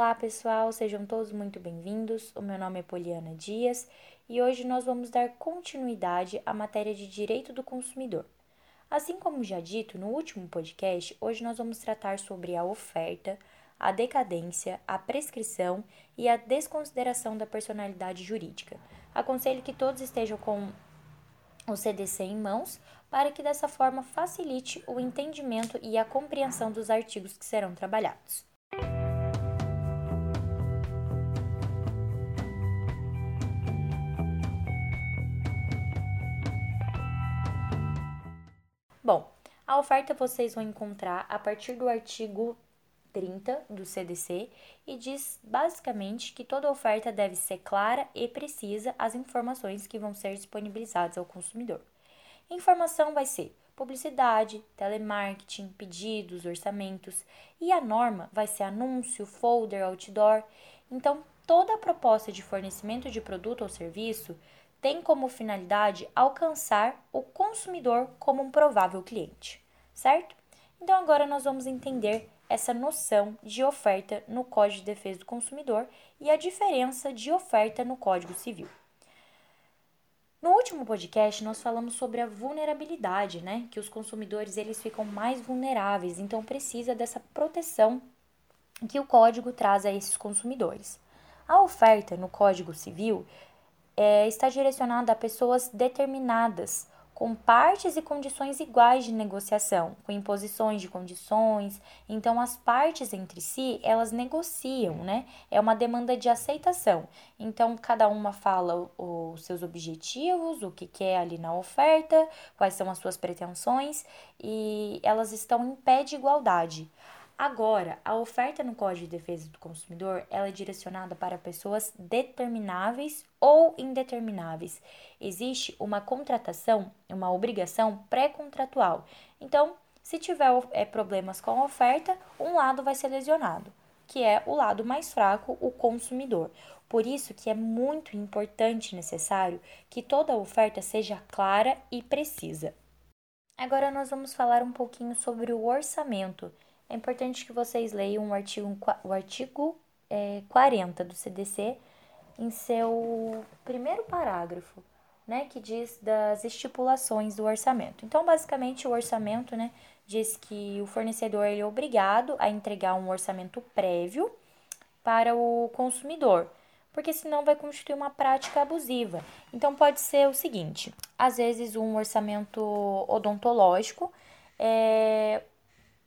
Olá, pessoal, sejam todos muito bem-vindos. O meu nome é Poliana Dias e hoje nós vamos dar continuidade à matéria de direito do consumidor. Assim como já dito no último podcast, hoje nós vamos tratar sobre a oferta, a decadência, a prescrição e a desconsideração da personalidade jurídica. Aconselho que todos estejam com o CDC em mãos para que dessa forma facilite o entendimento e a compreensão dos artigos que serão trabalhados. A oferta vocês vão encontrar a partir do artigo 30 do CDC e diz basicamente que toda oferta deve ser clara e precisa as informações que vão ser disponibilizadas ao consumidor. Informação vai ser publicidade, telemarketing, pedidos, orçamentos e a norma vai ser anúncio, folder, outdoor. Então, toda proposta de fornecimento de produto ou serviço tem como finalidade alcançar o consumidor como um provável cliente, certo? Então agora nós vamos entender essa noção de oferta no Código de Defesa do Consumidor e a diferença de oferta no Código Civil. No último podcast nós falamos sobre a vulnerabilidade, né? Que os consumidores eles ficam mais vulneráveis, então precisa dessa proteção que o código traz a esses consumidores. A oferta no Código Civil é, está direcionada a pessoas determinadas, com partes e condições iguais de negociação, com imposições de condições. Então, as partes entre si, elas negociam, né? É uma demanda de aceitação. Então, cada uma fala os seus objetivos, o que quer ali na oferta, quais são as suas pretensões, e elas estão em pé de igualdade. Agora, a oferta no Código de Defesa do Consumidor ela é direcionada para pessoas determináveis ou indetermináveis. Existe uma contratação, uma obrigação pré-contratual. Então, se tiver é, problemas com a oferta, um lado vai ser lesionado, que é o lado mais fraco, o consumidor. Por isso que é muito importante e necessário que toda oferta seja clara e precisa. Agora nós vamos falar um pouquinho sobre o orçamento é importante que vocês leiam o artigo, o artigo é, 40 do CDC em seu primeiro parágrafo, né, que diz das estipulações do orçamento. Então, basicamente, o orçamento, né, diz que o fornecedor ele é obrigado a entregar um orçamento prévio para o consumidor, porque senão vai constituir uma prática abusiva. Então, pode ser o seguinte: às vezes, um orçamento odontológico é,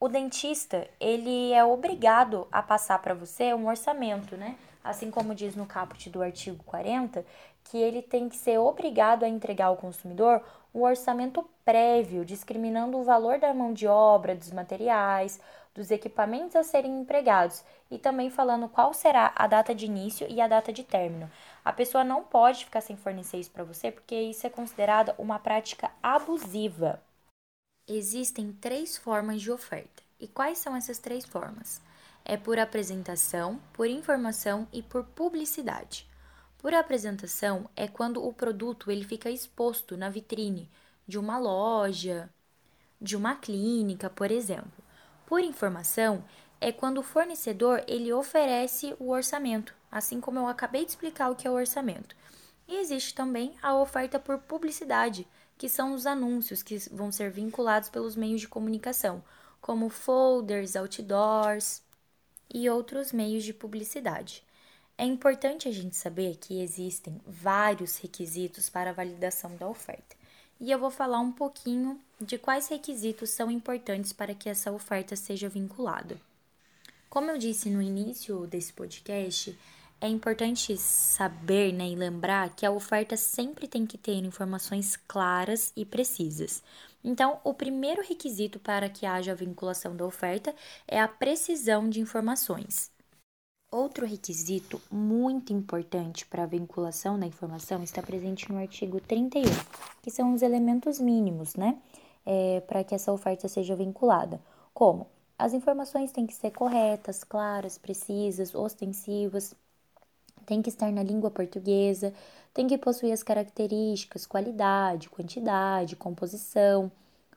o dentista, ele é obrigado a passar para você um orçamento, né? Assim como diz no caput do artigo 40, que ele tem que ser obrigado a entregar ao consumidor um orçamento prévio, discriminando o valor da mão de obra, dos materiais, dos equipamentos a serem empregados e também falando qual será a data de início e a data de término. A pessoa não pode ficar sem fornecer isso para você porque isso é considerada uma prática abusiva. Existem três formas de oferta. E quais são essas três formas? É por apresentação, por informação e por publicidade. Por apresentação é quando o produto ele fica exposto na vitrine de uma loja, de uma clínica, por exemplo. Por informação é quando o fornecedor ele oferece o orçamento, assim como eu acabei de explicar o que é o orçamento. E existe também a oferta por publicidade, que são os anúncios que vão ser vinculados pelos meios de comunicação, como folders, outdoors e outros meios de publicidade. É importante a gente saber que existem vários requisitos para a validação da oferta. E eu vou falar um pouquinho de quais requisitos são importantes para que essa oferta seja vinculada. Como eu disse no início desse podcast, é importante saber né, e lembrar que a oferta sempre tem que ter informações claras e precisas. Então, o primeiro requisito para que haja a vinculação da oferta é a precisão de informações. Outro requisito muito importante para a vinculação da informação está presente no artigo 31, que são os elementos mínimos, né? É, para que essa oferta seja vinculada. Como? As informações têm que ser corretas, claras, precisas, ostensivas, tem que estar na língua portuguesa, tem que possuir as características, qualidade, quantidade, composição,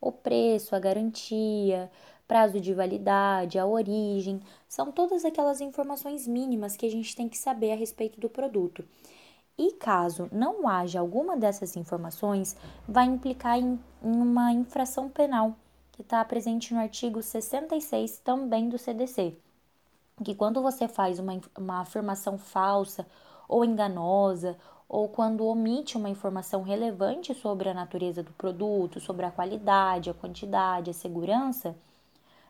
o preço, a garantia, prazo de validade, a origem, são todas aquelas informações mínimas que a gente tem que saber a respeito do produto. E caso não haja alguma dessas informações, vai implicar em, em uma infração penal, que está presente no artigo 66 também do CDC. Que quando você faz uma, uma afirmação falsa ou enganosa, ou quando omite uma informação relevante sobre a natureza do produto, sobre a qualidade, a quantidade, a segurança,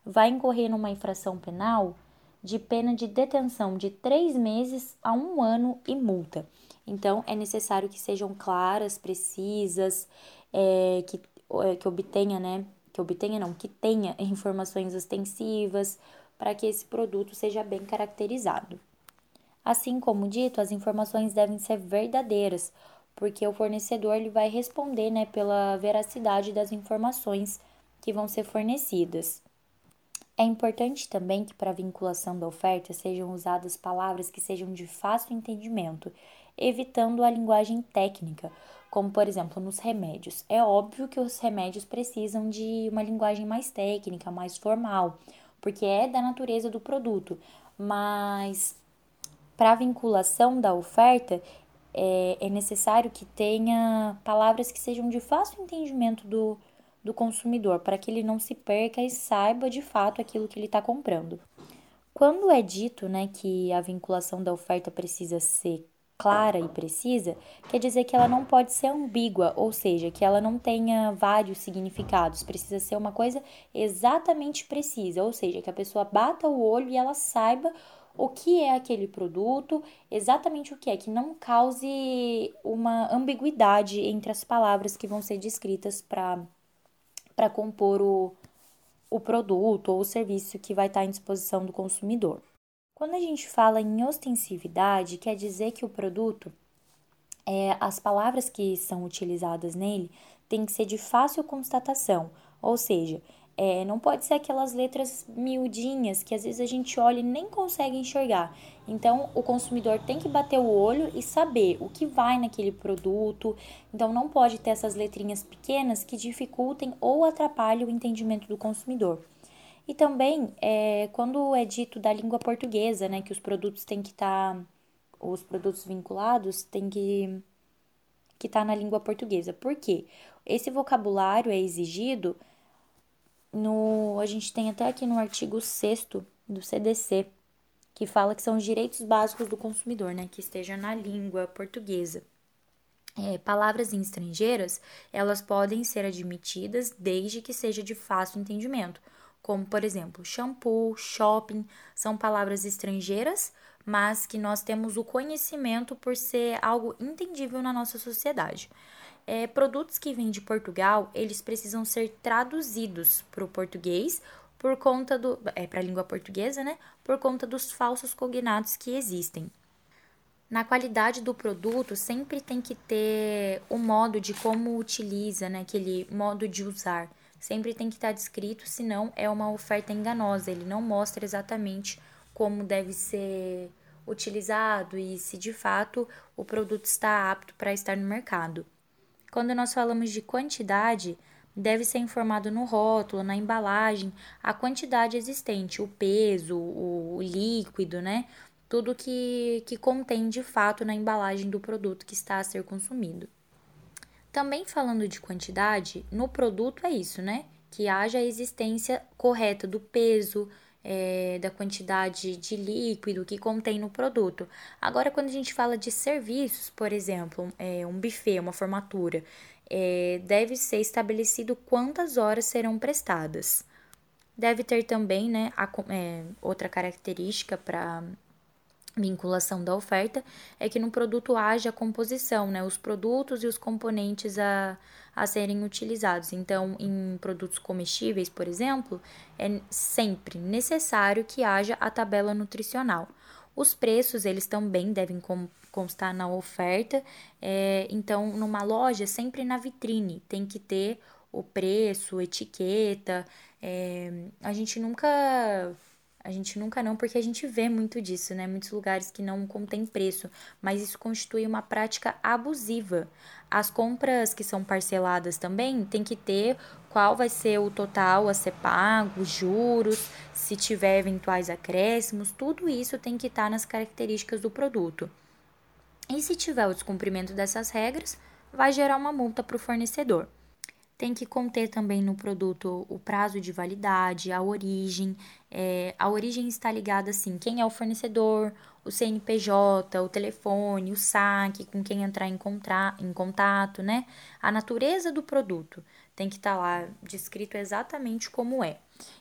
vai incorrer numa infração penal de pena de detenção de três meses a um ano e multa. Então, é necessário que sejam claras, precisas, é, que, é, que obtenha, né? Que obtenha, não, que tenha informações ostensivas para que esse produto seja bem caracterizado. Assim como dito, as informações devem ser verdadeiras, porque o fornecedor ele vai responder né, pela veracidade das informações que vão ser fornecidas. É importante também que para a vinculação da oferta sejam usadas palavras que sejam de fácil entendimento evitando a linguagem técnica, como por exemplo nos remédios. É óbvio que os remédios precisam de uma linguagem mais técnica, mais formal, porque é da natureza do produto, mas para a vinculação da oferta é, é, necessário que tenha palavras que sejam de fácil entendimento do, do consumidor, para que ele não se perca e saiba de fato aquilo que ele está comprando. Quando é dito né, que a vinculação da oferta precisa ser clara e precisa, quer dizer que ela não pode ser ambígua, ou seja, que ela não tenha vários significados, precisa ser uma coisa exatamente precisa, ou seja, que a pessoa bata o olho e ela saiba o que é aquele produto, exatamente o que é, que não cause uma ambiguidade entre as palavras que vão ser descritas para compor o, o produto ou o serviço que vai estar à disposição do consumidor. Quando a gente fala em ostensividade, quer dizer que o produto, é, as palavras que são utilizadas nele, tem que ser de fácil constatação, ou seja, é, não pode ser aquelas letras miudinhas que às vezes a gente olha e nem consegue enxergar. Então, o consumidor tem que bater o olho e saber o que vai naquele produto. Então, não pode ter essas letrinhas pequenas que dificultem ou atrapalhem o entendimento do consumidor. E também, é, quando é dito da língua portuguesa, né, que os produtos têm que estar, tá, os produtos vinculados têm que que estar tá na língua portuguesa. Por quê? Esse vocabulário é exigido no, a gente tem até aqui no artigo 6 do CDC, que fala que são os direitos básicos do consumidor, né, que esteja na língua portuguesa. É, palavras estrangeiras, elas podem ser admitidas desde que seja de fácil entendimento como por exemplo shampoo, shopping, são palavras estrangeiras, mas que nós temos o conhecimento por ser algo entendível na nossa sociedade. É, produtos que vêm de Portugal, eles precisam ser traduzidos para o português por conta do é para a língua portuguesa, né? Por conta dos falsos cognatos que existem. Na qualidade do produto, sempre tem que ter o modo de como utiliza, né? Aquele modo de usar sempre tem que estar descrito, senão é uma oferta enganosa, ele não mostra exatamente como deve ser utilizado e se de fato o produto está apto para estar no mercado. Quando nós falamos de quantidade, deve ser informado no rótulo, na embalagem, a quantidade existente, o peso, o líquido, né? Tudo que, que contém de fato na embalagem do produto que está a ser consumido. Também falando de quantidade, no produto é isso, né? Que haja a existência correta do peso, é, da quantidade de líquido que contém no produto. Agora, quando a gente fala de serviços, por exemplo, é, um buffet, uma formatura, é, deve ser estabelecido quantas horas serão prestadas. Deve ter também né, a, é, outra característica para vinculação da oferta é que no produto haja a composição, né, os produtos e os componentes a, a serem utilizados. Então, em produtos comestíveis, por exemplo, é sempre necessário que haja a tabela nutricional. Os preços, eles também devem constar na oferta. É, então, numa loja, sempre na vitrine, tem que ter o preço, etiqueta. É, a gente nunca A gente nunca não, porque a gente vê muito disso, né? Muitos lugares que não contém preço, mas isso constitui uma prática abusiva. As compras que são parceladas também tem que ter qual vai ser o total a ser pago, juros, se tiver eventuais acréscimos, tudo isso tem que estar nas características do produto. E se tiver o descumprimento dessas regras, vai gerar uma multa para o fornecedor. Tem que conter também no produto o prazo de validade, a origem. É, a origem está ligada assim: quem é o fornecedor, o CNPJ, o telefone, o saque, com quem entrar em, em contato, né? A natureza do produto tem que estar tá lá descrito exatamente como é.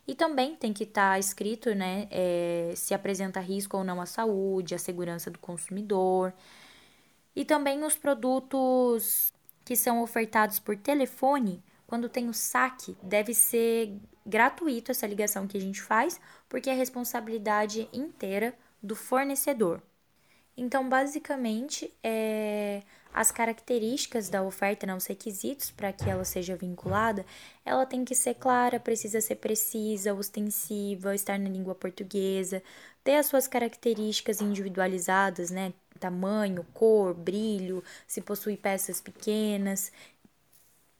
E também tem que estar tá escrito, né, é, se apresenta risco ou não à saúde, à segurança do consumidor. E também os produtos que são ofertados por telefone, quando tem o saque, deve ser gratuito essa ligação que a gente faz, porque é responsabilidade inteira do fornecedor. Então, basicamente, é, as características da oferta, não os requisitos para que ela seja vinculada, ela tem que ser clara, precisa ser precisa, ostensiva, estar na língua portuguesa, ter as suas características individualizadas, né? Tamanho, cor, brilho, se possui peças pequenas.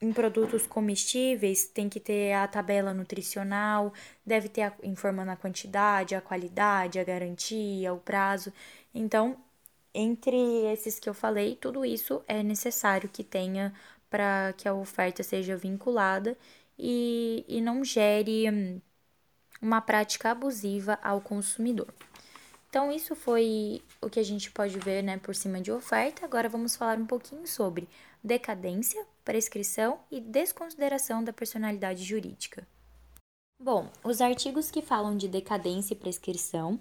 Em produtos comestíveis, tem que ter a tabela nutricional, deve ter a, informando a quantidade, a qualidade, a garantia, o prazo. Então, entre esses que eu falei, tudo isso é necessário que tenha para que a oferta seja vinculada e, e não gere hum, uma prática abusiva ao consumidor. Então, isso foi o que a gente pode ver né, por cima de oferta. Agora vamos falar um pouquinho sobre decadência, prescrição e desconsideração da personalidade jurídica. Bom, os artigos que falam de decadência e prescrição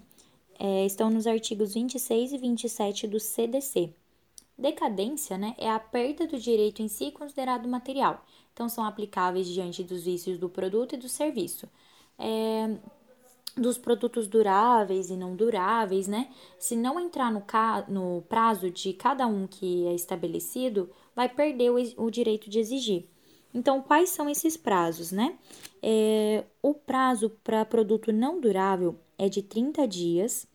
é, estão nos artigos 26 e 27 do CDC. Decadência né, é a perda do direito em si considerado material, então são aplicáveis diante dos vícios do produto e do serviço. É, dos produtos duráveis e não duráveis, né? Se não entrar no, no prazo de cada um que é estabelecido, vai perder o, o direito de exigir. Então, quais são esses prazos, né? É, o prazo para produto não durável é de 30 dias,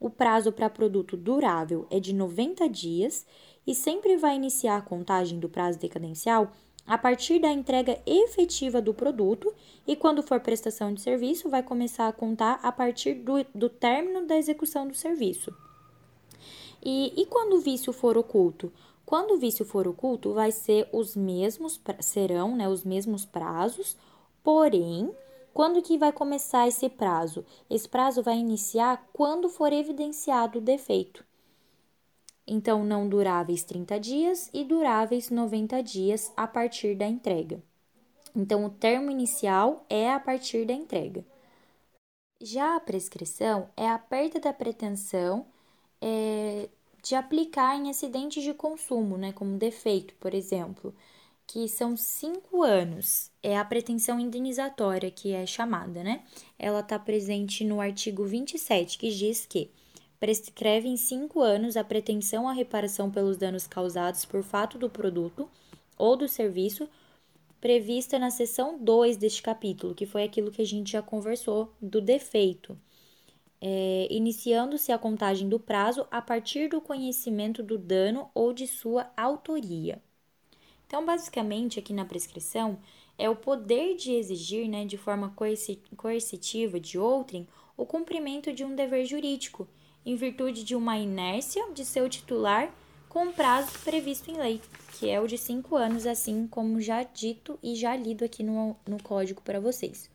o prazo para produto durável é de 90 dias e sempre vai iniciar a contagem do prazo decadencial a partir da entrega efetiva do produto e, quando for prestação de serviço, vai começar a contar a partir do, do término da execução do serviço. E, e quando o vício for oculto? Quando o vício for oculto, vai ser os mesmos, serão né, os mesmos prazos, porém, quando que vai começar esse prazo? Esse prazo vai iniciar quando for evidenciado o defeito então não duráveis 30 dias e duráveis 90 dias a partir da entrega. Então, o termo inicial é a partir da entrega. Já a prescrição é a perda da pretensão é, de aplicar em acidentes de consumo, né, como defeito, por exemplo, que são cinco anos. É a pretensão indenizatória que é chamada, né? Ela está presente no artigo 27, que diz que prescreve em cinco anos a pretensão à reparação pelos danos causados por fato do produto ou do serviço prevista na seção 2 deste capítulo, que foi aquilo que a gente já conversou do defeito, é, iniciando-se a contagem do prazo a partir do conhecimento do dano ou de sua autoria. Então, basicamente, aqui na prescrição, é o poder de exigir, né, de forma coercitiva de outrem, o cumprimento de um dever jurídico em virtude de uma inércia de seu titular com prazo previsto em lei, que é o de cinco anos, assim como já dito e já lido aqui no, no código para vocês.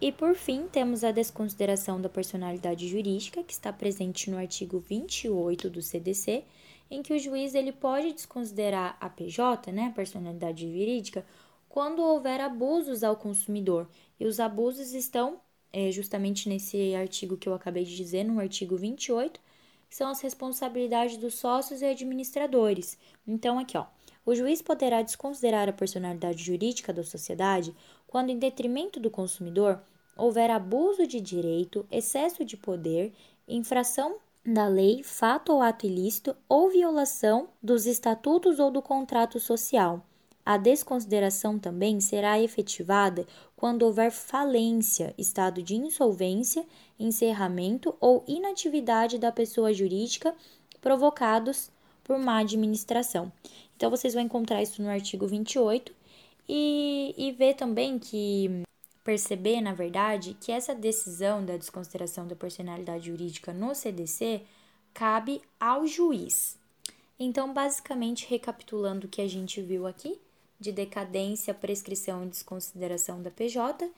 E por fim, temos a desconsideração da personalidade jurídica, que está presente no artigo 28 do CDC, em que o juiz ele pode desconsiderar a PJ, né, personalidade jurídica, quando houver abusos ao consumidor. E os abusos estão é, justamente nesse artigo que eu acabei de dizer, no artigo 28, que são as responsabilidades dos sócios e administradores. Então, aqui, ó, o juiz poderá desconsiderar a personalidade jurídica da sociedade quando, em detrimento do consumidor, houver abuso de direito, excesso de poder, infração da lei, fato ou ato ilícito ou violação dos estatutos ou do contrato social A desconsideração também será efetivada quando houver falência, estado de insolvência, encerramento ou inatividade da pessoa jurídica provocados por má administração. Então, vocês vão encontrar isso no artigo 28 e, e ver também que perceber, na verdade, que essa decisão da desconsideração da personalidade jurídica no CDC cabe ao juiz. Então, basicamente, recapitulando o que a gente viu aqui, de decadência, prescrição e desconsideração da PJ,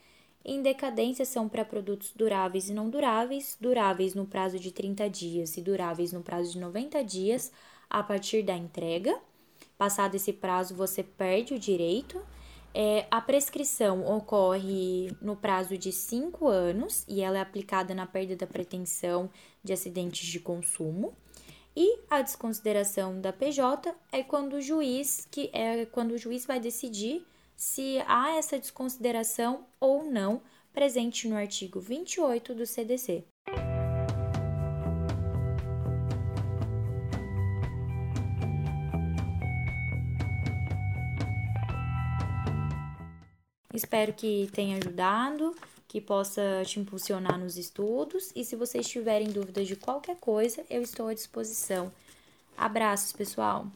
em decadência são para produtos duráveis e não duráveis, duráveis no prazo de 30 dias e duráveis no prazo de 90 dias a partir da entrega. Passado esse prazo, você perde o direito. É, a prescrição ocorre no prazo de 5 anos e ela é aplicada na perda da pretensão de acidentes de consumo. E a desconsideração da PJ é quando o juiz que é quando o juiz vai decidir se há essa desconsideração ou não presente no artigo 28 do CDC. Espero que tenha ajudado, que possa te impulsionar nos estudos e se vocês tiverem dúvidas de qualquer coisa, eu estou à disposição. Abraços, pessoal!